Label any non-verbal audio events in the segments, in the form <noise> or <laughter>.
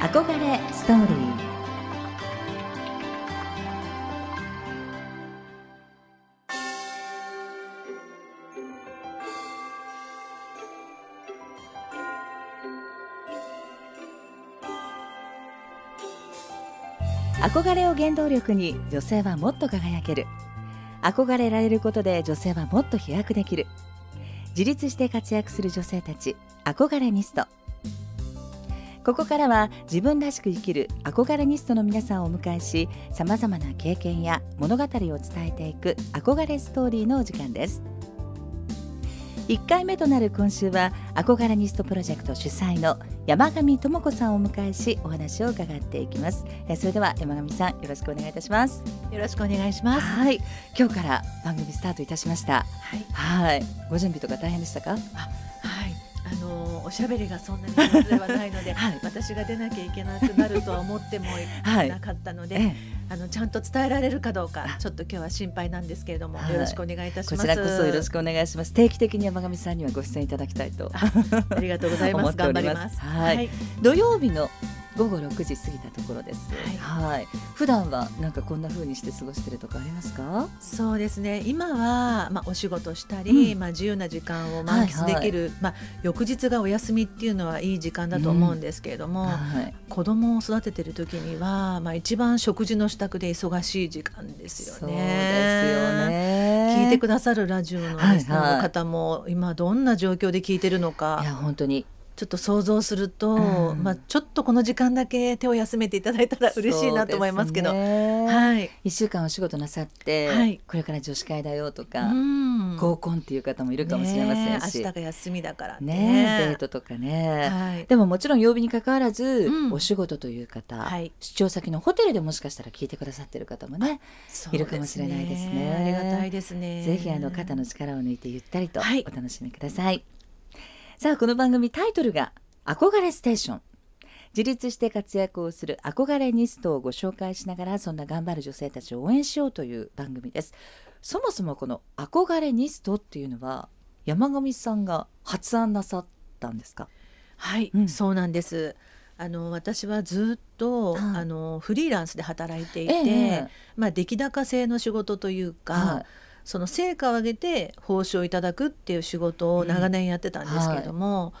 憧れストーリー。憧れを原動力に女性はもっと輝ける。憧れられることで女性はもっと飛躍できる。自立して活躍する女性たち。憧れニスト。ここからは自分らしく生きる憧れニストの皆さんをお迎えしさまざまな経験や物語を伝えていく憧れストーリーのお時間です。1回目となる今週は憧れニストプロジェクト主催の山上智子さんをお迎えしお話を伺っていきます。えそれでは山上さんよろしくお願いいたします。よろしくお願いします。はい。今日から番組スタートいたしました。はい。はい。ご準備とか大変でしたか？おしゃべりがそんなに上手ではないので、はい。私が出なきゃいけなくなるとは思っても <laughs> はい。なかったので、ええ。あのちゃんと伝えられるかどうかちょっと今日は心配なんですけれども、はい。よろしくお願いいたします。こちらこそよろしくお願いします。定期的に山上さんにはご出演いただきたいと。ありがとうござい <laughs> ます。頑張ります。はい。土曜日の午後6時過ぎたところです。はい、普段はなんかこんな風にして過ごしてるとかありますか？そうですね。今は、まあ、お仕事したり、うん。まあ、自由な時間を満喫できる、まあ、翌日がお休みっていうのはいい時間だと思うんですけれども、はい子供を育ててる時には、まあ、一番食事の支度で忙しい時間ですよね。そうですよね。聞いてくださるラジオのはいはい。リスナーの方も今どんな状況で聞いてるのいかや本当にちょっと想像すると、うん。まあ、ちょっとこの時間だけ手を休めていただいたら嬉しいなと思いますけど。ね。はい、一週間お仕事なさって、はい。これから女子会だよとか、うん。合コンっていう方もいるかもしれませんし、ねえ明日が休みだからってね。デートとかね、はい。でももちろん曜日に関わらず、うん。お仕事という方、はい。出張先のホテルでもしかしたら聞いてくださってる方もねいるかもしれないですね。ありがたいですね。ぜひあの肩の力を抜いてゆったりとはい。お楽しみください、さあこの番組タイトルが憧れステーション。自立して活躍をする憧れニストをご紹介しながらそんな頑張る女性たちを応援しようという番組です。そもそもこの憧れニストっていうのは山上さんが発案なさったんですか？はい、うん。そうなんです。あの私はずっと、はい。あのフリーランスで働いていて、ええまあ出来高制の仕事というか、はいその成果を上げて報酬をいただくっていう仕事を長年やってたんですけれども、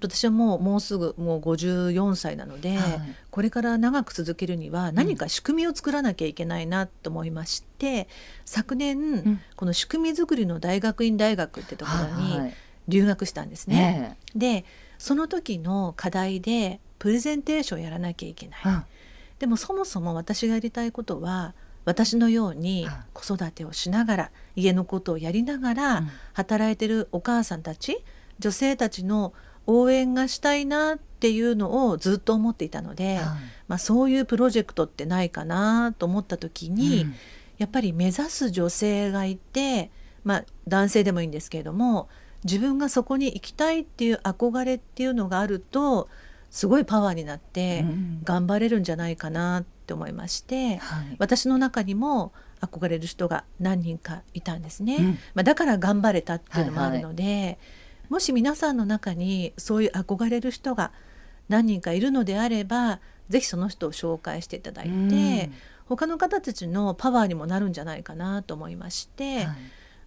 私はもうもうすぐもう54歳なので、はい。これから長く続けるには何か仕組みを作らなきゃいけないなと思いまして、昨年、ん。この仕組み作りの大学院大学ってところにはい留学したんですね。ねでその時の課題でプレゼンテーションをやらなきゃいけない、でもそもそも私がやりたいことは私のようにうん子育てをしながら家のことをやりながらうん。働いてるお母さんたち女性たちの応援がしたいなっていうのをずっと思っていたので、はい。まあ、そういうプロジェクトってないかなと思った時に、うん。やっぱり目指す女性がいて、まあ、男性でもいいんですけれども自分がそこに行きたいっていう憧れっていうのがあるとすごいパワーになってうん。頑張れるんじゃないかなって思いまして、はい。私の中にも憧れる人が何人かいたんですね。うん。まあ、だから頑張れたっていうのもあるので、もし皆さんの中にそういう憧れる人が何人かいるのであればぜひその人を紹介していただいて、うん。他の方たちのパワーにもなるんじゃないかなと思いまして、はい。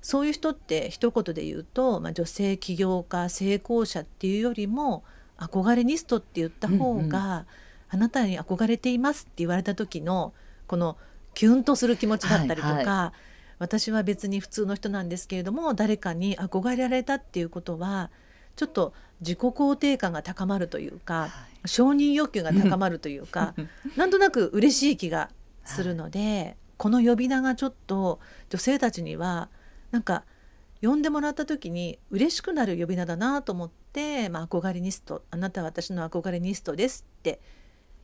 そういう人って一言で言うと、まあ、女性起業家成功者っていうよりも憧れニストって言った方が、うんうんあなたに憧れていますって言われた時のこのキュンとする気持ちだったりとか、はいは私は別に普通の人なんですけれども誰かに憧れられたっていうことはちょっと自己肯定感が高まるというか、承認欲求が高まるというか <laughs> なんとなく嬉しい気がするので、この呼び名がちょっと女性たちにはなんか呼んでもらった時に嬉しくなる呼び名だなと思って、まあ、憧れニストあなたは私の憧れニストですって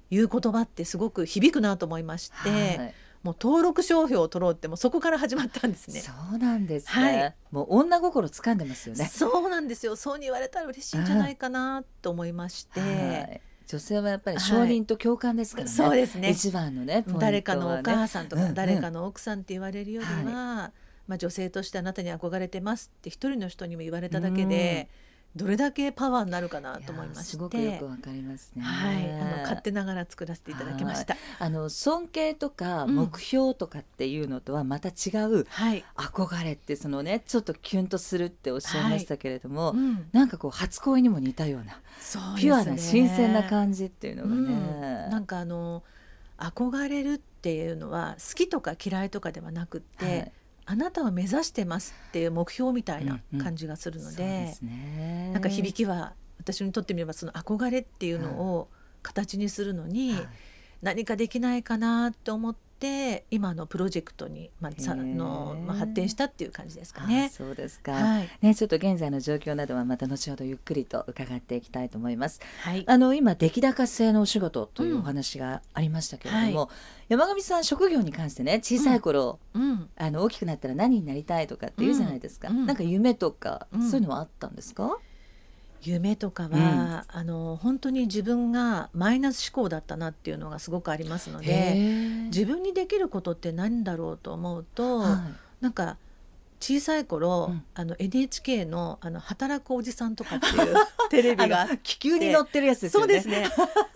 いう言葉ってすごく響くなと思いまして、はい。もう登録商標を取ろうってもうそこから始まったんですね。そうなんですね、はい。もう女心掴んでますよね。そうなんですよ。そうに言われたら嬉しいんじゃないかなと思いまして、はい。女性はやっぱり承認と共感ですからね、そうですね。一番のねね。誰かのお母さんとか、うんうん。誰かの奥さんって言われるよりは、まあ、女性としてあなたに憧れてますって一人の人にも言われただけで、どれだけパワーになるかなと思いまして。すごくよくわかりますね。はい、あの勝手ながら作らせていただきました。あの尊敬とか目標とかっていうのとはまた違う、はい、憧れってそのねちょっとキュンとするっておっしゃいましたけれども、はいうん、なんかこう初恋にも似たような、ね、ピュアな新鮮な感じっていうのがね。うん、なんかあの憧れるっていうのは好きとか嫌いとかではなくって、はい、あなたは目指してますっていう目標みたいな感じがするのでうんうん、なんか響きは私にとってみればその憧れっていうのを形にするのに、何かできないかなと思ってって今のプロジェクトに、まあ、さの、まあ、発展したっていう感じですかね。そうですか、はい、ねちょっと現在の状況などはまた後ほどゆっくりと伺っていきたいと思います。はい、あの今出来高制のお仕事というお話がありましたけれども、うんはい、山上さん職業に関してね小さい頃、うん、あの大きくなったら何になりたいとかって言うじゃないですか。うん、なんか夢とか、そういうのはあったんですか？夢とかは、うん、あの本当に自分がマイナス思考だったなっていうのがすごくありますので自分にできることって何だろうと思うと、はい、なんか小さい頃、うん、あの NHK のあの働くおじさんとかっていう <laughs> テレビが気球に乗ってるやつですよね。そうですね。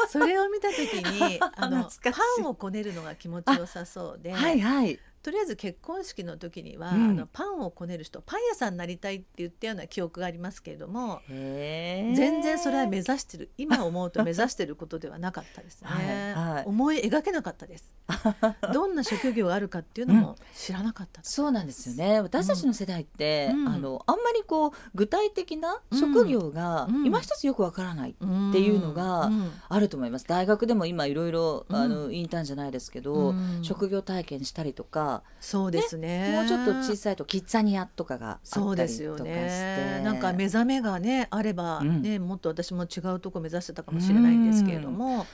それを見た時に <laughs> あのパンをこねるのが気持ちよさそうで、はいはい。とりあえず結婚式の時には、うん、あのパンをこねる人パン屋さんになりたいって言ったような記憶がありますけれども全然それは目指してる今思うと目指してることではなかったですね、<laughs> はいはい、思い描けなかったです。<laughs> どんな職業があるかっていうのも知らなかった、うん、そうなんですよね。私たちの世代って、うん、あのあんまりこう具体的な職業が今一つよくわからないっていうのがあると思います。大学でも今いろいろあのインターンじゃないですけど、職業体験したりとかそうですね、ね、もうちょっと小さいとキッザニアとかがそうですよね。なんか目覚めがねあればね、うん、もっと私も違うとこ目指してたかもしれないんですけれども。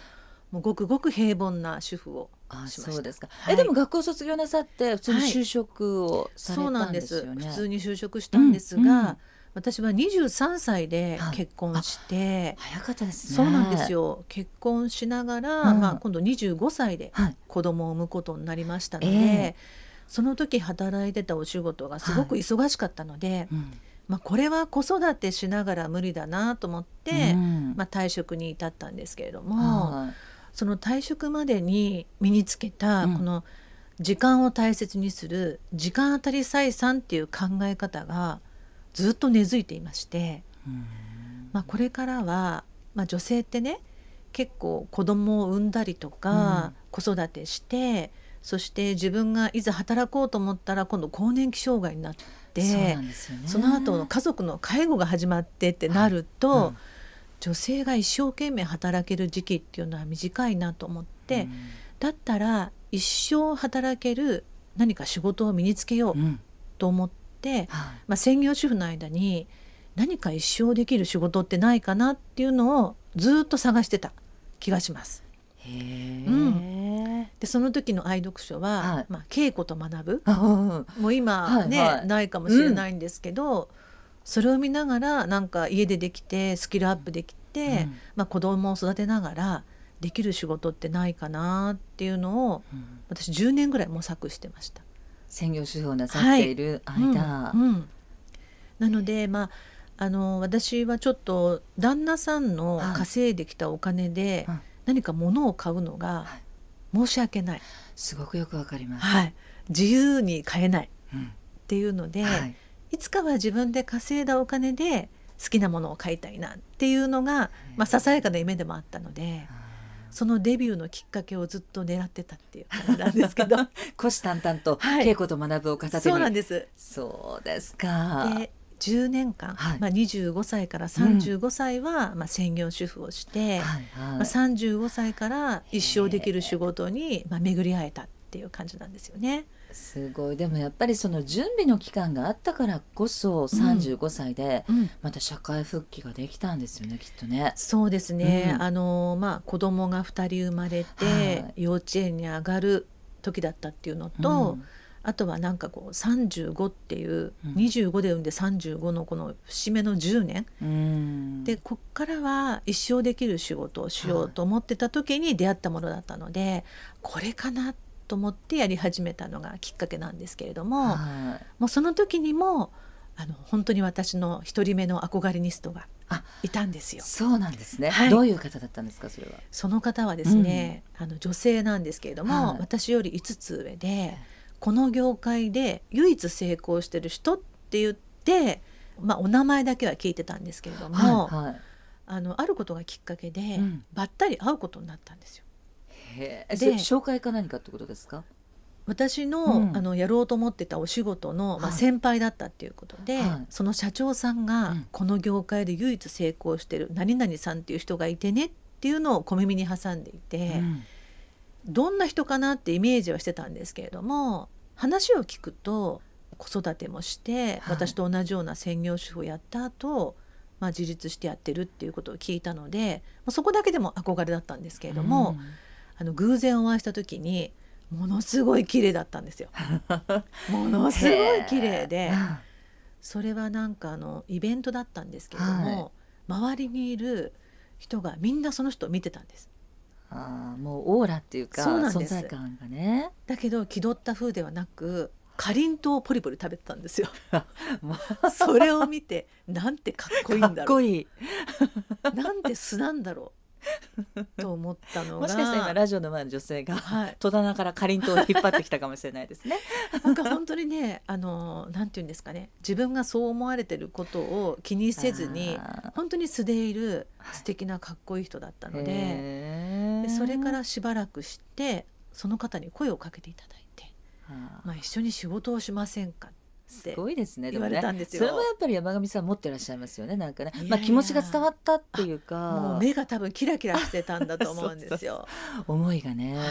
もうごくごく平凡な主婦をあそうですか、はい、えでも学校卒業なさって普通に就職をされたんですよね、はい、普通に就職したんですが、うんうん私は23歳で結婚して、早かったですね。そうなんですよ。結婚しながら、うん、まあ、今度25歳で子供を産むことになりましたので、えー、その時働いてたお仕事がすごく忙しかったので、はい。うん、まあ、これは子育てしながら無理だなと思って、うん、まあ、退職に至ったんですけれども、その退職までに身につけたこの時間を大切にする時間当たり採算っていう考え方がずっと根付いていまして、まあ、これからは、まあ、女性ってね結構子供を産んだりとか、子育てしてそして自分がいざ働こうと思ったら今度更年期障害になってそ、ね,、の後の家族の介護が始まってってなると、はいうん、女性が一生懸命働ける時期っていうのは短いなと思って、うん、だったら一生働ける何か仕事を身につけようと思っまあ、専業主婦の間に何か一生できる仕事ってないかなっていうのをずっと探してた気がします。へうん、でその時の愛読書は、はい、まあ、稽古と学ぶ。もう今ね、はいはい、ないかもしれないんですけど、うん、それを見ながらなんか家でできてスキルアップできて、うん、まあ、子供を育てながらできる仕事ってないかなっていうのを、私10年ぐらい模索してました。専業主婦をなさってい。る間、はいうんうん、なのでまああの私はちょっと旦那さんの稼いできたお金で何か物を買うのが申し訳ない、はい、すごくよくわかります、はい、自由に買えない。っていうので、うんはい、いつかは自分で稼いだお金で好きなものを買いたいなっていうのが、まあ、ささやかな夢でもあったので。そのデビューのきっかけをずっと狙ってたっていう感じなんですけど。<laughs> 虎視眈々と稽古と学ぶを片手に、そうなんです。そうですか。で10年間、はい、まあ、25歳から35歳は、うん、まあ、専業主婦をして、はいはい、まあ、35歳から一生できる仕事に、まあ、巡り会えたっていう感じなんですよね。すごい。でもやっぱりその準備の期間があったからこそ35歳でまた社会復帰ができたんですよね、うん、きっとね。そうですね、うん、あのまあ子供が2人生まれて、幼稚園に上がる時だったっていうのと、うん、あとはなんかこう35っていう、うん、25で産んで35のこの節目の10年、うん、でこっからは一生できる仕事をしようと思ってた時に出会ったものだったので、これかなってと思ってやり始めたのがきっかけなんですけれども、もうその時にもあの本当に私の一人目の憧れニストがあいたんですよ。そうなんですね、はい。どういう方だったんですかそれは？その方はですね、あの女性なんですけれども、はい。私より5つ上でこの業界で唯一成功してる人って言って、まあ、お名前だけは聞いてたんですけれども、はいはい。あのあることがきっかけで、うん。ばったり会うことになったんですよ。へえ紹介か何かってことですか？私の,、うん。あのやろうと思ってたお仕事の、まあ、はい。先輩だったっていうことで、はい。その社長さんが、うん。この業界で唯一成功してる何々さんっていう人がいてねっていうのを小耳に挟んでいて、うん。どんな人かなってイメージはしてたんですけれども話を聞くと子育てもして、はい。私と同じような専業主婦をやった後、まあ自立してやってるっていうことを聞いたのでまあそこだけでも憧れだったんですけれども、あの偶然お会いした時にものすごい綺麗だったんですよ。<laughs> ものすごい綺麗でそれはなんかあのイベントだったんですけれども、周りにいる人がみんなその人を見てたんです。あーもうオーラっていうかそうなんです。存在感がね。だけど気取った風ではなくかりんとうをポリポリ食べてたんですよ。<laughs> もそれを見てなんてかっこいいんだろう。こいい。なんて素なんだろう <laughs> と思ったのがもしかしたら今ラジオの前の女性がはい、戸棚からかりんとうを引っ張ってきたかもしれないですね。<laughs> なんか本当にねあのなんて言うんですかね。自分がそう思われてることを気にせずにあ本当に素でいる素敵なかっこいい人だったーのでへー。でそれからしばらくしてその方に声をかけていただいて、まあ、一緒に仕事をしませんかすごいですね。でも言われねたんですよ。それもやっぱり山上さん持ってらっしゃいますよね。なんかねまあ気持ちが伝わったっていうもうか、目が多分キラキラしてたんだと思うんですよ。<laughs> 思いがね。は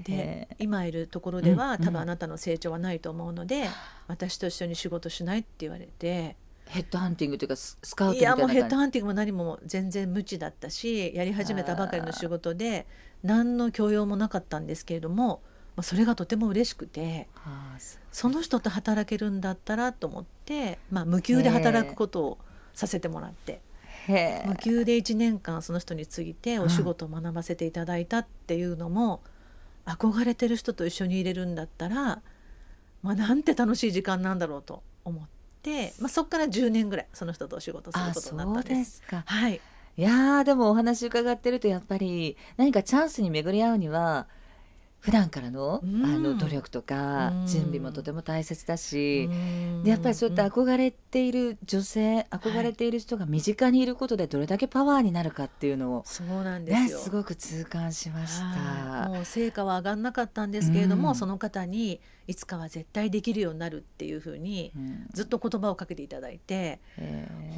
い、でへ今いるところでは、うん多分あなたの成長はないと思うので、私と一緒に仕事しないって言われてーヘッドハンティングというかススカウトいみたいな感じ。やもうヘッドハンティングも何も全然無知だったしやり始めたばかりの仕事で何の教養もなかったんですけれども、まあ、それがとても嬉しくてその人と働けるんだったらと思って、まあ、無給で働くことをさせてもらって無給で1年間その人についてお仕事を学ばせていただいたっていうのも、憧れてる人と一緒に入れるんだったら、まあ、なんて楽しい時間なんだろうと思って、まあ、そこから10年ぐらいその人とお仕事するあことになったんです。ですか。はい、いやーでもお話伺ってるとやっぱり何かチャンスに巡り合うには普段からの,、うん。あの努力とかうん。準備もとても大切だし、うん。でやっぱりそういった憧れている女性憧れている人が身近にいることでどれだけパワーになるかっていうのを、そうなんでね、すよ。すごく痛感しましはい。た。もう成果は上がんなかったんですけれども、うん。その方にいつかは絶対できるようになるっていうふうにうん。ずっと言葉をかけていただいて、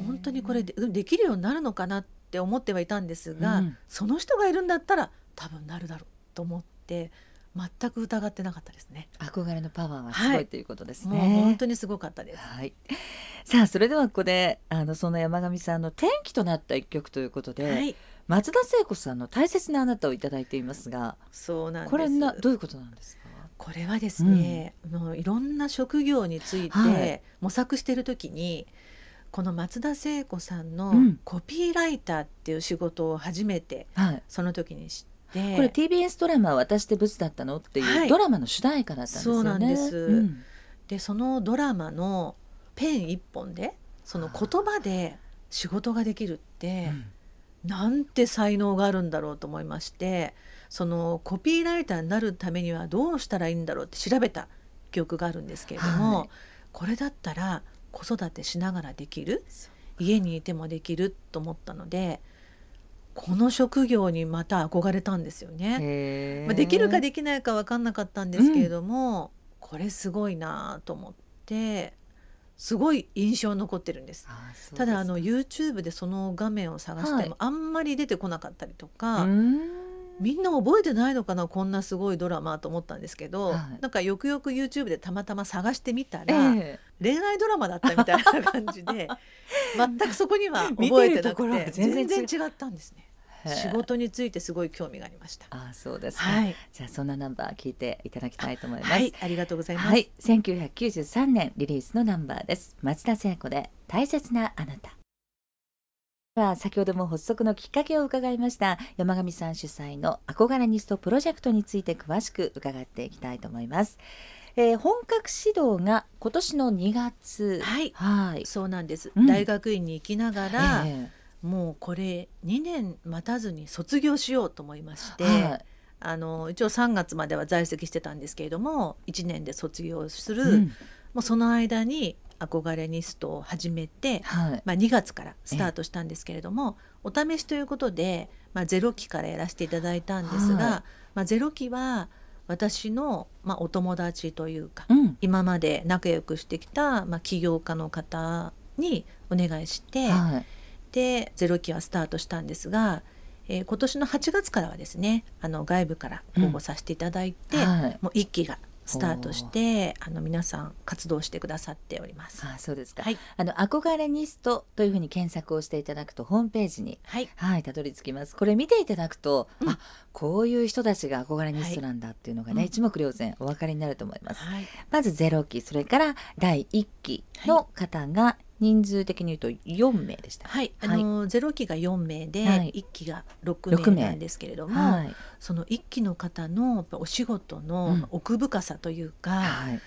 本当にこれでできるようになるのかなって思ってはいたんですが、うん。その人がいるんだったら多分なるだろうと思って全く疑ってなかったですね。憧れのパワーはすごはいいということですもうね。本当にすごかったです。はい。さあそれではここであのその山上さんの転機となった一曲ということで、はい、松田聖子さんの大切なあなたをいただいていますが、そうなんです。これなどういうことなんですか？これはですね、あのいろんな職業についはいて模索している時に、この松田聖子さんのうんコピーライターっていう仕事を初めてはい。その時に知って、これ TBS ドラマ私ってブスだったの？ってはい。いうドラマの主題歌だったんですよね。そうなんです。うん。でそのドラマのペン一本でその言葉で仕事ができるって、なんて才能があるんだろうと思いましてそのコピーライターになるためにはどうしたらいいんだろうって調べた記憶があるんですけれども、はい。これだったら子育てしながらできる家にいてもできると思ったのでこの職業にまた憧れたんですよね。まあ、できるかできないか分かんなかったんですけれども、これすごいなと思ってすごい印象に残ってるんです。あそうですか。ただあの YouTube でその画面を探してはい。もあんまり出てこなかったりとうか、ん。みんな覚えてないのかなこんなすごいドラマと思ったんですけど、はい。なんかよくよく YouTube でたまたま探してみたら、え恋愛ドラマだったみたいな感じで <laughs> 全くそこには覚えてなくてが全然違ったんですね。え仕事についてすごい興味がありました。あそうですか、はい、じゃあそんなナンバー聞いていただきたいと思います。はい、ありがとうございます。はい、1993年リリースのナンバーです。松田聖子で大切なあなた。では先ほども発足のきっかけを伺いました山上さん主催の憧れニストプロジェクトについて詳しく伺っていきたいと思います。えー本格指導が今年の2月。はい。はい。そうなんです、うん。大学院に行きながら、えもうこれ2年待たずに卒業しようと思いまして、えはい。あの一応3月までは在籍してたんですけれども1年で卒業する、うん。もうその間に憧れニストを始めて、はい。まあ、2月からスタートしたんですけれども、お試しということで、まあ、ゼロ期からやらせていただいたんですが、はい。まあ、ゼロ期は私の、まあ、お友達というか、うん。今まで仲良くしてきた、まあ、起業家の方にお願いして、はい。でゼロ期はスタートしたんですが、えー今年の8月からはですねあの外部から応募させていただいて、はい。もう1期がスタートしてあの皆さん活動してくださっております。あそうですか、はい、あの憧れニストというふうに検索をしていただくとホームページにはい、はいたどり着きます。これ見ていただくと、うん。あこういう人たちが憧れニストなんだっていうのがね、はい。一目瞭然お分かりになると思います、はい、まずゼロ期それから第一期の方が人数的に言うと4名でした。はい、あはい。のゼロ期が4名で、はい。1期が6六名名。なんですけれども、はい。その1期の方のお仕事うん。の奥深さというか、はい。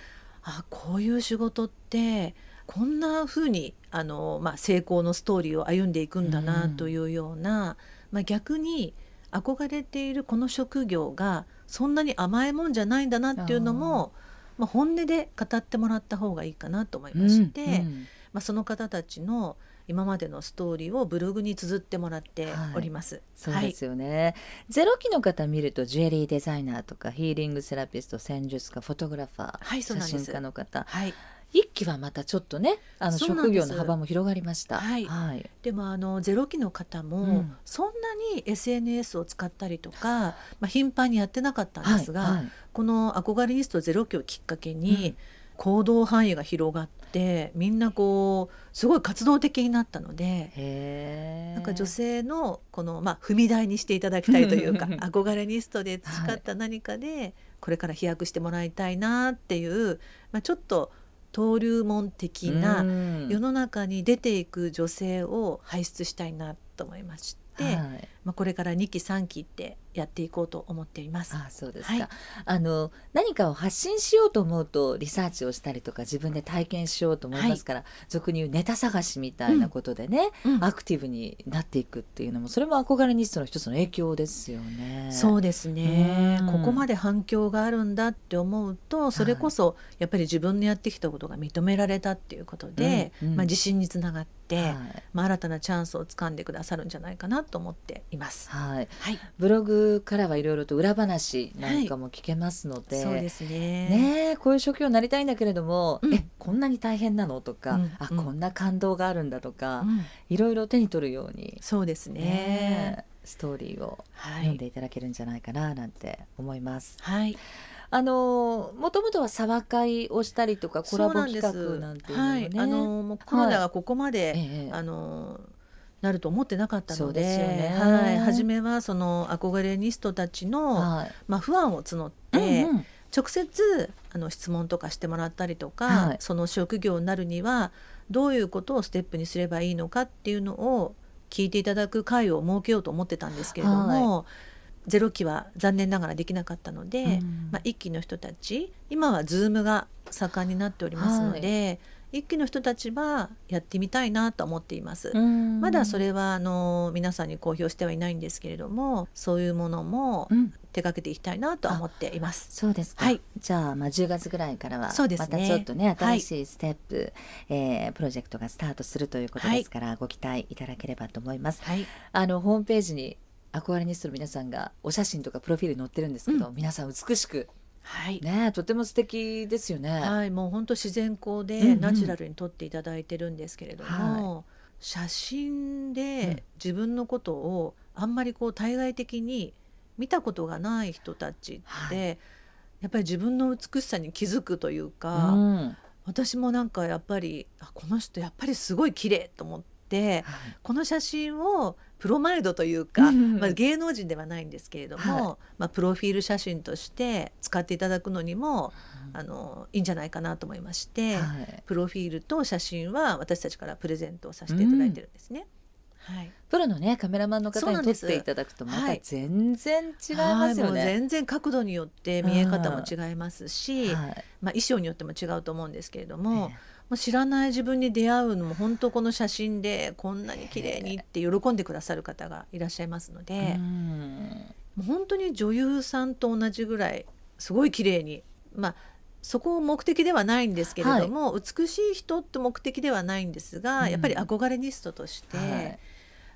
あこういう仕事ってこんな風にあのまあ、成功のストーリーを歩んでいくんだなうんというような、まあ、逆に憧れているこの職業がそんなに甘いもんじゃないんだなっていうのもまあ、本音で語ってもらった方がいいかなと思いまして、うんうんまあ、その方たちの今までのストーリーをブログに綴ってもらっております。そうですよね、ゼロ期の方見るとジュエリーデザイナーとかヒーリングセラピスト戦術家フォトグラファー、はい写真家の方。はい、一期はまたちょっとねあの職業の幅も広がりました。はい。はい。でもあのゼロ期の方も、うん。そんなに SNS を使ったりとか、まあ、頻繁にやってなかったんですが、はいはい。この憧れニストゼロ期をきっかけに、うん行動範囲が広がってみんなこうすごい活動的になったので。なんか女性のこの、まあ、踏み台にしていただきたいというか憧れニストで培った何かで、これから飛躍してもらいたいなっていう、まあ、ちょっと登竜門的なうん。世の中に出ていく女性を輩出したいなと思いまして、はい。まあ、これから2期3期ってやっていこうと思っています。あそうですか、はい。あの何かを発信しようと思うとリサーチをしたりとか自分で体験しようと思いますから、俗に言うネタ探しみたいなことでね、うんアクティブになっていくっていうのもそれも憧れニストの一つの影響ですよね。そうですね。うん。ここまで反響があるんだって思うとそれこそやっぱり自分のやってきたことが認められたっていうことで、うんうん。まあ、自信につながって、はい。まあ、新たなチャンスをつかんでくださるんじゃないかなと思っています。はい、はい、ブログからはいろいろと裏話なんかも聞けますので、そうですね。ねえこういう職業になりたいんだけれども、うん。えこんなに大変なのとか、うん。あうん。こんな感動があるんだとか、うん。いろいろ手に取るように、そうですね。ねえストーリーをはい。読んでいただけるんじゃないかななんて思います。はいあのもともとは沢会をしたりとかコラボ企す画なんていうのもね、はい、あのもうコロナがここまで、ええ。あのなると思ってなかったのでね。はい、初めはその憧れニストたちの、はい。まあ、不安を募って、うんうん。直接あの質問とかしてもらったりとか、はい。その職業になるにはどういうことをステップにすればいいのかっていうのを聞いていただく会を設けようと思ってたんですけれども、ゼロ期は残念ながらできなかったので、うん。まあ、一期の人たち今は Zoom が盛んになっておりますので、一期の人たちはやってみたいなと思っています。うん。まだそれはあの皆さんに公表してはいないんですけれどもそういうものもうん。手掛けていきたいなとは思っています。そうですか、はい。じゃあ,、まあ10月ぐらいからはそうですね。またちょっとねはい新しいステップ、えープロジェクトがスタートするということですから、ご期待いただければと思います。はい、あのホームページに憧れニストの皆さんがお写真とかプロフィール載ってるんですけど、皆さん美しくはい。ねとても素敵ですよね。はい、もう本当自然光うんうでん。ナチュラルに撮っていただいてるんですけれども、写真うん。で自分のことをあんまりこう対外的に見たことがない人たちって、はい。やっぱり自分の美しさに気づくというか、うん。私もなんかやっぱりあこの人やっぱりすごい綺麗と思ってはい。この写真をプロマイドというか、うんまあ、芸能人ではないんですけれども、はまあ、プロフィール写真として使っていただくのにもあのいいんじゃないかなと思いまして、はい。プロフィールと写真は私たちからプレゼントをさせていただいてるんですね。はい。プロのねカメラマンの方に撮っていただくとまたはい。全然違いますはいもうよね。全然角度によって見え方も違いますし、はい。まあ、衣装によっても違うと思うんですけれども、えもう知らない自分に出会うのも本当この写真でこんなに綺麗にって喜んでくださる方がいらっしゃいますのえでう、ん。もう本当に女優さんと同じぐらいすごい綺麗にまあそこを目的ではないんですけれども、美しい人って目的ではないんですが、うん。やっぱり憧れニストとして、はい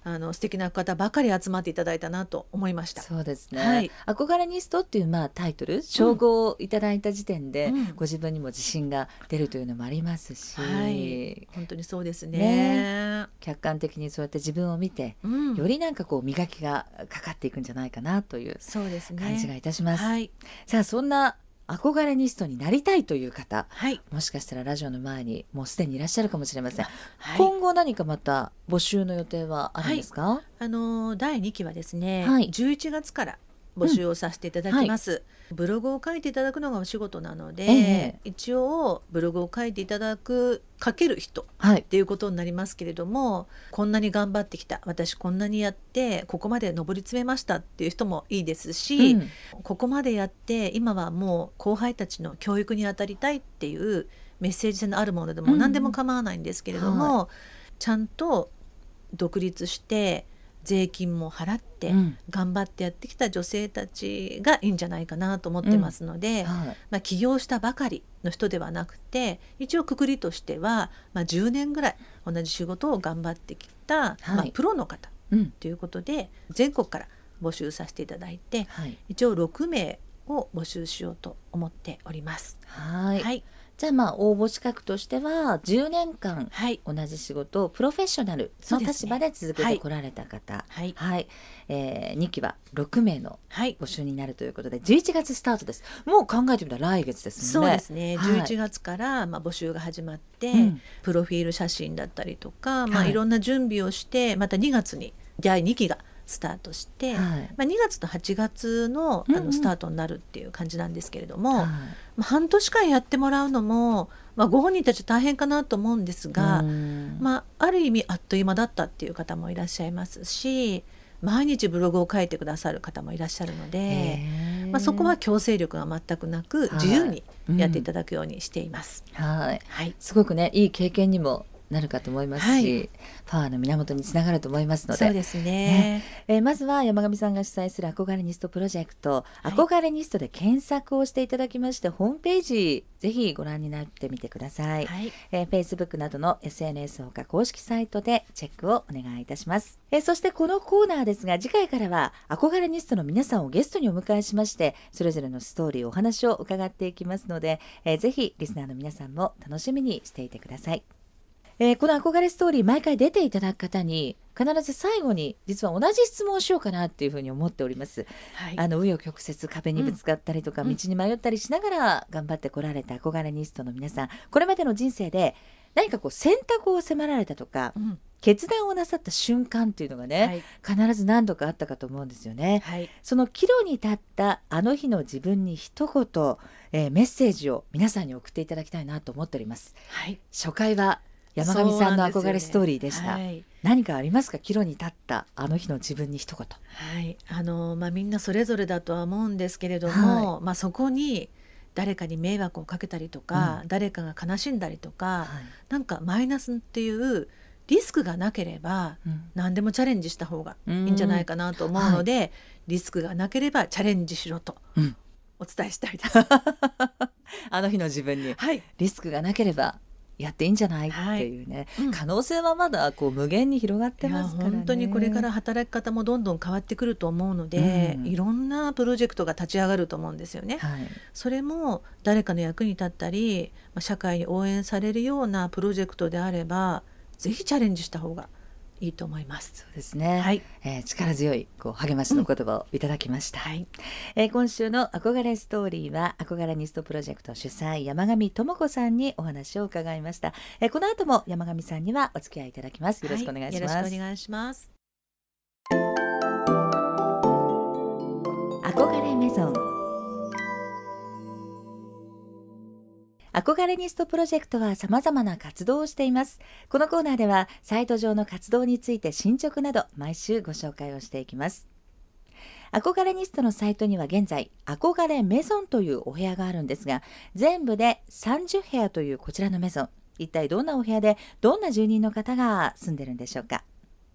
あの素敵な方ばかり集まっていただいたなと思いました。そうですね、はい。憧れニストっていうまあタイトル称号をいただいた時点で、うん。ご自分にも自信が出るというのもありますし、はい。本当にそうですね。ね。客観的にそうやって自分を見て、うん、よりなんかこう磨きがかかっていくんじゃないかなという。感じがいたします。はい。さあそんな憧れニストになりたいという方はい。もしかしたらラジオの前にもうすでにいらっしゃるかもしれません、はい。今後何かまた募集の予定はあるんですか、あの第2期はですね、はい。11月から募集をさせていただきます、ブログを書いていただくのがお仕事なので、ええ。一応ブログを書いていただく書ける人っはい。ていうことになりますけれどもこんなに頑張ってきた。私こんなにやってここまで上り詰めましたっていう人もいいですし、うん。ここまでやって今はもう後輩たちの教育に当たりたいっていうメッセージ性のあるものでもうん。何でも構わないんですけれども、ちゃんと独立して税金も払ってうん。頑張ってやってきた女性たちがいいんじゃないかなと思ってますので、はい。まあ、起業したばかりの人ではなくて一応くくりとしては、まあ、10年ぐらい同じ仕事を頑張ってきた、まあ、プロの方うん。ということで全国から募集させていただいてはい。一応6名を募集しようと思っております。はい。はい、じゃあまあ応募資格としては10年間はい、同じ仕事をプロフェッショナルの立場で続けてこられた方。はい、はい、えー、2期は6名のはい、募集になるということで11月スタートです。もう考えてみたら来月ですもんね。そうですね。はい。11月からまあ募集が始まって、うん。プロフィール写真だったりとか、まあはい。いろんな準備をして、また2月に第2期がスタートして、はい。まあ2月と8月のうんうん。あのスタートになるっていう感じなんですけれども、はい。まあ半年間やってもらうのも、まあご本人たち大変かなと思うんですが、うん。まあある意味あっという間だったっていう方もいらっしゃいますし、毎日ブログを書いてくださる方もいらっしゃるので。まあ、そこは強制力が全くなくはい。自由にやっていうんただくようにしています。はい。はい、すごくねいい経験にもなるかと思いますし、はい。パワーの源につながると思いますので。そうですね。えーまずは山上さんが主催する憧れニストプロジェクト、はい。憧れニストで検索をしていただきましてホームページぜひご覧になってみてください、はい、えー、Facebook などの SNS ほか公式サイトでチェックをお願いいたします、えーそしてこのコーナーですが次回からは憧れニストの皆さんをゲストにお迎えしましてそれぞれのストーリーお話を伺っていきますので、えーぜひリスナーの皆さんも楽しみにしていてくださいえーこの憧れストーリー毎回出ていただく方に必ず最後に実は同じ質問をしようかなっていうふうに思っております。はい、あの紆余曲折壁にぶつかったりとか、うん。道に迷ったりしながら頑張ってこられた憧れニストの皆さん。これまでの人生で何かこう選択を迫られたとかうん、決断をなさった瞬間っていうのがね、はい、必ず何度かあったかと思うんですよね。はい、その岐路に立ったあの日の自分に一言、えーメッセージを皆さんに送っていただきたいなと思っております。はい、初回は山上さんの憧れストーリーでした。はい、何かありますか？岐路に立ったあの日の自分に一言。はい、あのまあみんなそれぞれだとは思うんですけれども、まあそこに誰かに迷惑をかけたりとか、誰かが悲しんだりとか、なんかマイナスっていうリスクがなければうん。何でもチャレンジした方がいいんじゃないかなと思うので、リスクがなければチャレンジしろとうん。お伝えしたいです。<laughs> あの日の自分に。はい、リスクがなければやっていいんじゃない？っていうね、うん。可能性はまだこう無限に広がってますからね。本当にこれから働き方もどんどん変わってくると思うので、うん。いろんなプロジェクトが立ち上がると思うんですよね。はい、それも誰かの役に立ったりまあ社会に応援されるようなプロジェクトであればぜひチャレンジした方がいいと思います。そうですね。はい、えー力強いこう励ましの言葉をいただきました。はい、えー今週の憧れストーリーは憧れニストプロジェクト主催山上智子さんにお話を伺いました、えーこの後も山上さんにはお付き合いいただきますよろしくお願いします、はよろしくお願いします。憧れメゾン憧れニストプロジェクトは様々な活動をしています。このコーナーではサイト上の活動について進捗など毎週ご紹介をしていきます。憧れニストのサイトには現在憧れメゾンというお部屋があるんですが全部で30部屋というこちらのメゾン。一体どんなお部屋でどんな住人の方が住んでるんでしょうか。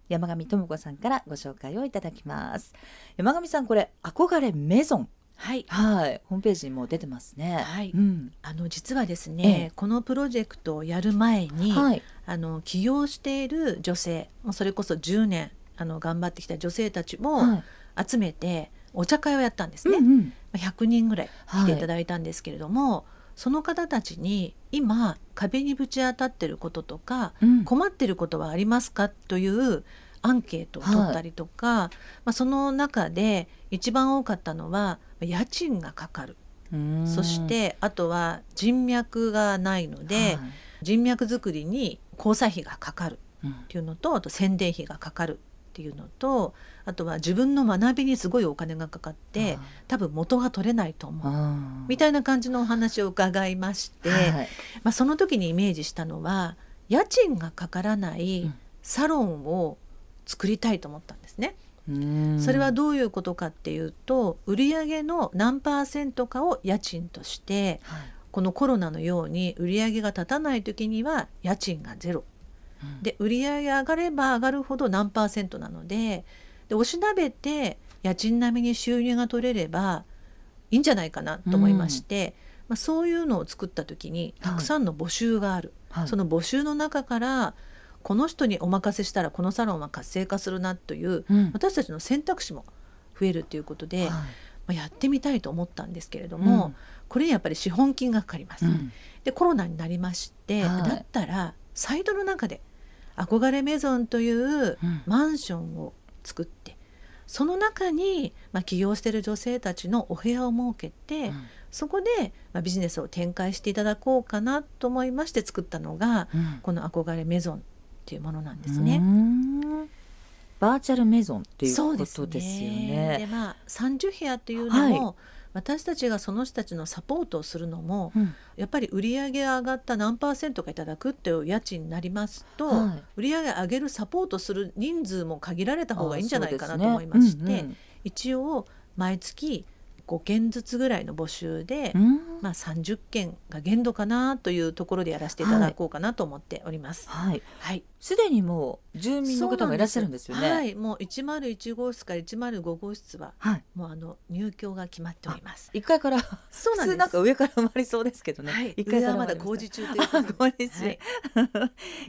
山上智子さんからご紹介をいただきます。山上さんこれ憧れメゾン。はい、はい。ホームページにも出てますね。はい。うん。あの実はですえねえ、このプロジェクトをやる前に、はい。あの起業している女性それこそ10年あの頑張ってきた女性たちもはい。集めてお茶会をやったんですね、うんうん。100人ぐらいはい。来ていただいたんですけれども、その方たちに今壁にぶち当たってることとかうん。困ってることはありますか？というアンケートを取ったりとか、まあ、その中で一番多かったのは家賃がかかる、うん。そしてあとは人脈がないので、はい。人脈作りに交際費がかかる。うん。っていうのとあと宣伝費がかかるっていうのとあとは自分の学びにすごいお金がかかって多分元が取れないと思う。みたいな感じのお話を伺いまして、はい。まあ、その時にイメージしたのは家賃がかからないうん。サロンを作りたいと思ったんですね。うん。それはどういうことかっていうと売上の何パーセントかを家賃としてはい。このコロナのように売上が立たない時には家賃がゼロ。うん。で売上上がれば上がるほど何パーセントなのででおしなべて家賃並みに収入が取れればいいんじゃないかなと思いまして、まあ、そういうのを作った時にたくさんの募集がある、はい。その募集の中からこの人にお任せしたらこのサロンは活性化するなといううん。私たちの選択肢も増えるということで、はい。まあ、やってみたいと思ったんですけれども、これにやっぱり資本金がかかります。うん。でコロナになりまして、はい。だったらサイトの中で憧れメゾンといううん。マンションを作ってその中に、まあ、起業している女性たちのお部屋を設けて、うん。そこで、まあ、ビジネスを展開していただこうかなと思いまして作ったのがうん。この憧れメゾンっていうものなんですうね。んバーチャルメゾンっていうことですよね。でね。まあ30部屋というのも、は私たちがその人たちのサポートをするのもうんやっぱり売り上げが上がった何パーセントかいただくっていう家賃になりますと、はい売り上げ上げるサポートする人数も限られた方がいいんじゃないかなとあ思いまして、そうですね一応毎月5件ずつぐらいの募集で、まあ、30件が限度かなというところでやらせていただこうかなと思っております。はい。はい、すでにもう住民の方もいらっしゃるんですよね。はい、もう101号室から105号室ははい。もうあの入居が決まっております。一階からそうなんなんか上から埋まりそうですけどね。はい、一階上からまだ工事中ということで。工事中はい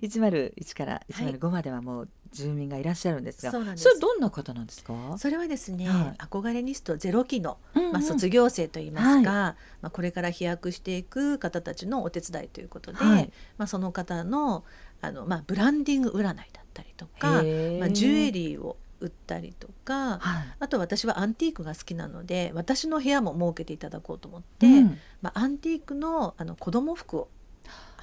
101から105まではもう住民がいらっしゃるんですが、そうなんです。それどんな方なんですか？それはですね、はい。憧れニストゼロ期の、うんうん。まあ、卒業生といいますか、まあ、これから飛躍していく方たちのお手伝いということで、はい。まあ、その方のあの、まあ、ブランディング占いだったりとか、まあ、ジュエリーを売ったりとかはい。あと私はアンティークが好きなので私の部屋も設けていただこうと思って、うん。まあ、アンティークのあの子供服を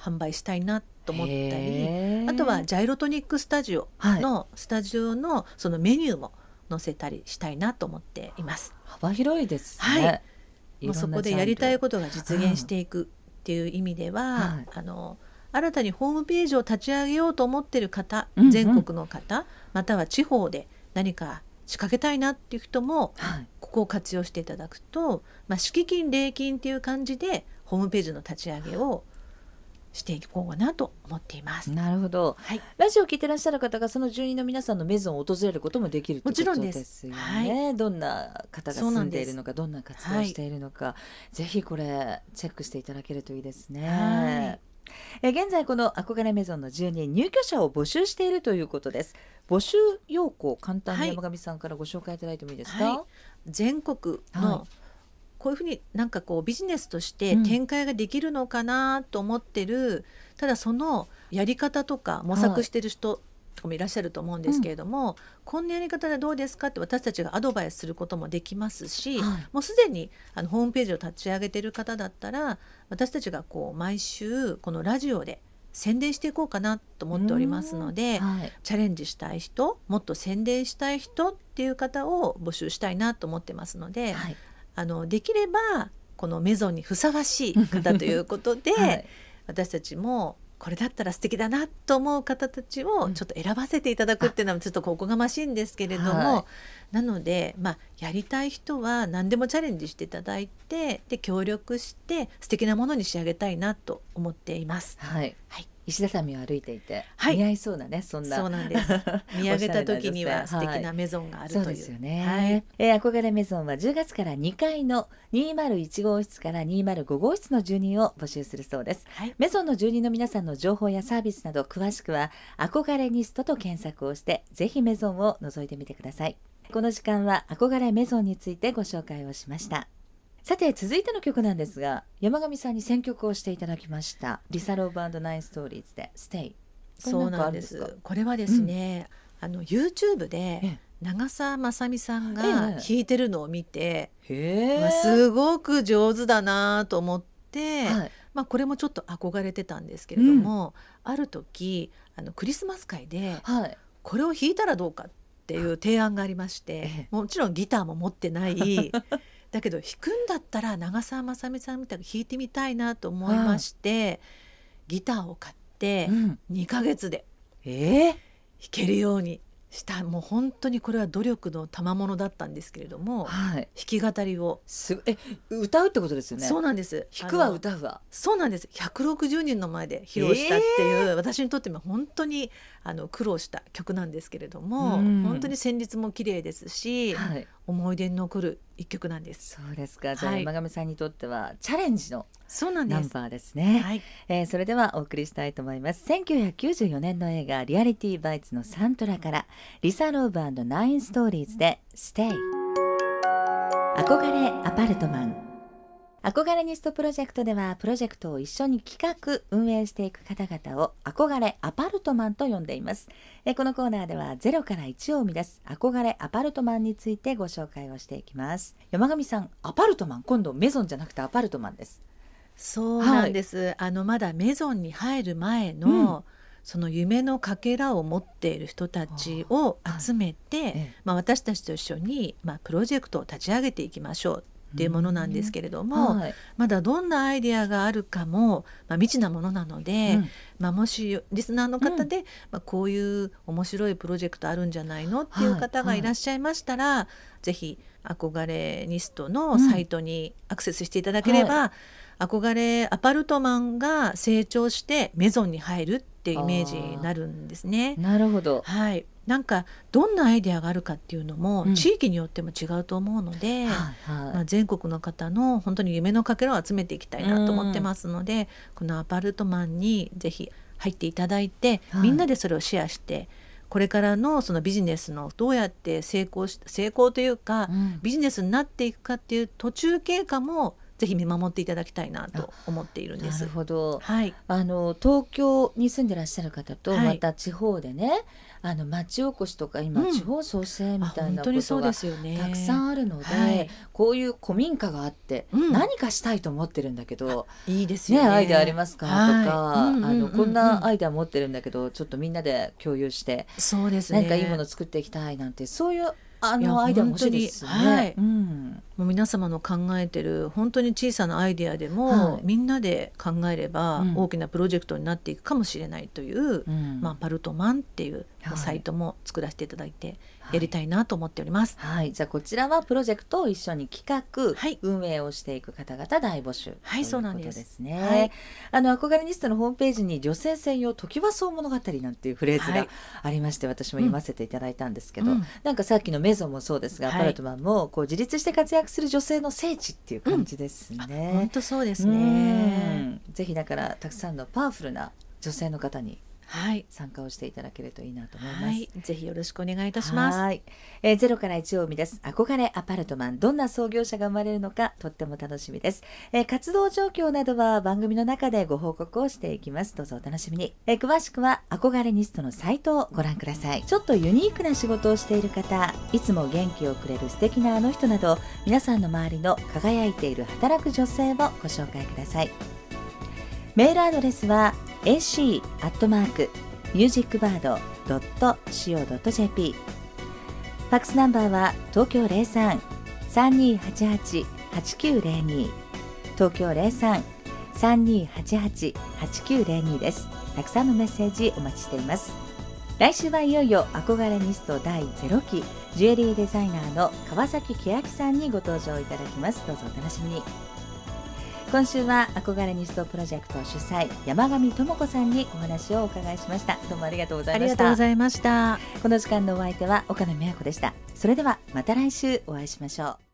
販売したいなと思ったりあとはジャイロトニックスタジオはいのスタジオのそのメニューも載せたりしたいなと思っています。幅広いですね。はいもうそこでやりたいことが実現していくっていう意味では、はいあの新たにホームページを立ち上げようと思ってる方、うんうん全国の方または地方で何か仕掛けたいなっていう人もはい。ここを活用していただくと、まあ、敷金礼金っていう感じでホームページの立ち上げをしていこうかなと思っています。なるほど。はいラジオを聞いてらっしゃる方がその住人の皆さんのメゾンを訪れることもできるってこともちろんですはね。どんな方が住んでいるのか、そどんな活動をしているのか、ぜひこれチェックしていただけるといいですね。はいえ現在この憧れメゾンの住人入居者を募集しているということです。募集要項簡単にはい山上さんからご紹介いただいてもいいですか？はい全国はのこういうふうになんかこうビジネスとしてうん。展開ができるのかなと思ってる、ただそのやり方とか模索してる人とかもいらっしゃると思うんですけれども、こんなやり方でどうですかって私たちがアドバイスすることもできますし、はい。もうすでにあのホームページを立ち上げてる方だったら私たちがこう毎週このラジオで宣伝していこうかなと思っておりますので、はい。チャレンジしたい人もっと宣伝したい人っていう方を募集したいなと思ってますので、はいあのできればこのメゾンにふさわしい方ということで、<laughs> はい。私たちもこれだったら素敵だなと思う方たちをちょっと選ばせていただくっていうのはちょっとここがましいんですけれども、はい。なので、まあ、やりたい人は何でもチャレンジしていただいてで協力して素敵なものに仕上げたいなと思っています。はい、はい石畳を歩いていて、はい。似合いそうなねそんなそうなんです。<laughs> 見上げた時には素敵なメゾンがあるという。そうですよね、はい。えー憧れメゾンは10月から2階の201号室から205号室の住人を募集するそうです。はい。メゾンの住人の皆さんの情報やサービスなど詳しくは憧れニストと検索をしてぜひメゾンを覗いてみてください。この時間は憧れメゾンについてご紹介をしましたさて続いての曲なんですが山上さんに選曲をしていただきました。リサローブナインストーリーズで Stay そうなんです。これはですね、あの YouTube えでえ長澤まさみさんえがえ弾いてるのを見て、へえ、まあ、すごく上手だなと思って、はい。まあ、これもちょっと憧れてたんですけれども、ある時あのクリスマス会ではい。これを弾いたらどうかっていう提案がありましてええ。もちろんギターも持ってない <laughs> だけど弾くんだったら長澤まさみさんみたいに弾いてみたいなと思いまして、ギターを買ってうん。2ヶ月でええ弾けるようにした。もう本当にこれは努力の賜物だったんですけれども弾はい。き語りを、すえ歌うってことですよね？そうなんです。弾くわあの歌うわ。そうなんです。160人の前で披露したっていう、私にとっても本当にあの苦労した曲なんですけれども、うん。本当に旋律も綺麗ですし、はい。思い出に残る一曲なんです。そうですか。じゃあはい。山神さんにとってはチャレンジのそうなんです。ナンバーですね、はい、えーそれではお送りしたいと思います。1994年の映画リアリティ・バイツのサントラからリサ・ローブ&ナイン・ストーリーズで Stay 憧れアパルトマンアコガレニストプロジェクトではプロジェクトを一緒に企画運営していく方々を憧れアパルトマンと呼んでいます。えーこのコーナーでは0から1を生み出す憧れアパルトマンについてご紹介をしていきます。山上さんアパルトマン今度メゾンじゃなくてアパルトマンです。そうなんです。あのまだメゾンに入る前の、その夢のかけらを持っている人たちを集めて、ええまあ私たちと一緒にまあプロジェクトを立ち上げていきましょうっていうものなんですけれども、はい。まだどんなアイデアがあるかも、まあ、未知なものなので、うん。まあ、もしリスナーの方で、まあ、こういう面白いプロジェクトあるんじゃないの？っていう方がい。らっしゃいましたら、ぜひ憧れニストのサイトにアクセスしていただければ、憧れアパルトマンが成長してメゾンに入るっていうイメージになるんですね。なるほど。はい、なんかどんなアイデアがあるかっていうのも、うん。地域によっても違うと思うので、はいまあ、はい全国の方の本当に夢のかけらを集めていきたいなと思ってますので、このアパルトマンにぜひ入っていただいて、はい。みんなでそれをシェアしてこれからのそのビジネスのどうやって成功し成功というか、うん。ビジネスになっていくかっていう途中経過もぜひ見守っていただきたいなと思っているんでなする。ほどはい、あの東京に住んでらっしゃる方とはいまた地方でね、あの町おこしとか今、うん地方創生みあたいなことがですよね。たくさんあるので、はいこういう古民家があって、うん何かしたいと思ってるんだけど、いいですよね。ねアイデアありますか、はいとか、あのこんなアイデア持ってるんだけどちょっとみんなで共有して、そうですね。何かいいもの作っていきたいなんてそういうあのアイデアも欲しいですよね。はい。うん。もう皆様の考えてる本当に小さなアイデアでも、はい。みんなで考えれば、うん。大きなプロジェクトになっていくかもしれないという、うん。まあ、パルトマンっていうはい。サイトも作らせていただいてはいやりたいなと思っております。はい、じゃあこちらはプロジェクトを一緒に企画、はい。運営をしていく方々大募集はいとそうなんです。ね。はい。あの憧れニストのホームページに女性専用トキワ荘物語なんていうフレーズがはい。ありまして、私も読ませていただいたんですけど、うん。なんかさっきのメゾンもそうですが、はい。パルトマンもこう自立して活躍する女性の聖地っていう感じです本ね。当そうですうね。ん。ぜひだからたくさんのパワフルな女性の方にはい、参加をしていただけるといいなと思います。はい、ぜひよろしくお願いいたします。はい、えー、ゼロから1を生み出す憧れアパルトマンどんな創業者が生まれるのかとっても楽しみです、えー活動状況などは番組の中でご報告をしていきます。どうぞお楽しみに、えー詳しくは憧れニストのサイトをご覧ください。ちょっとユニークな仕事をしている方いつも元気をくれる素敵なあの人など皆さんの周りの輝いている働く女性をご紹介くださいメールアドレスは ac アットマークミュージックバード .co.jp ファックスナンバーは東京03-3288-8902東京03-3288-8902です。たくさんのメッセージお待ちしています。来週はいよいよ憧れニスト第0期。ジュエリーデザイナーの川崎欅さんにご登場いただきます。どうぞお楽しみに。今週は憧れニストプロジェクト主催山上智子さんにお話をお伺いしました。どうもありがとうございました。ありがとうございました。この時間のお相手は岡野美和子でした。それではまた来週お会いしましょう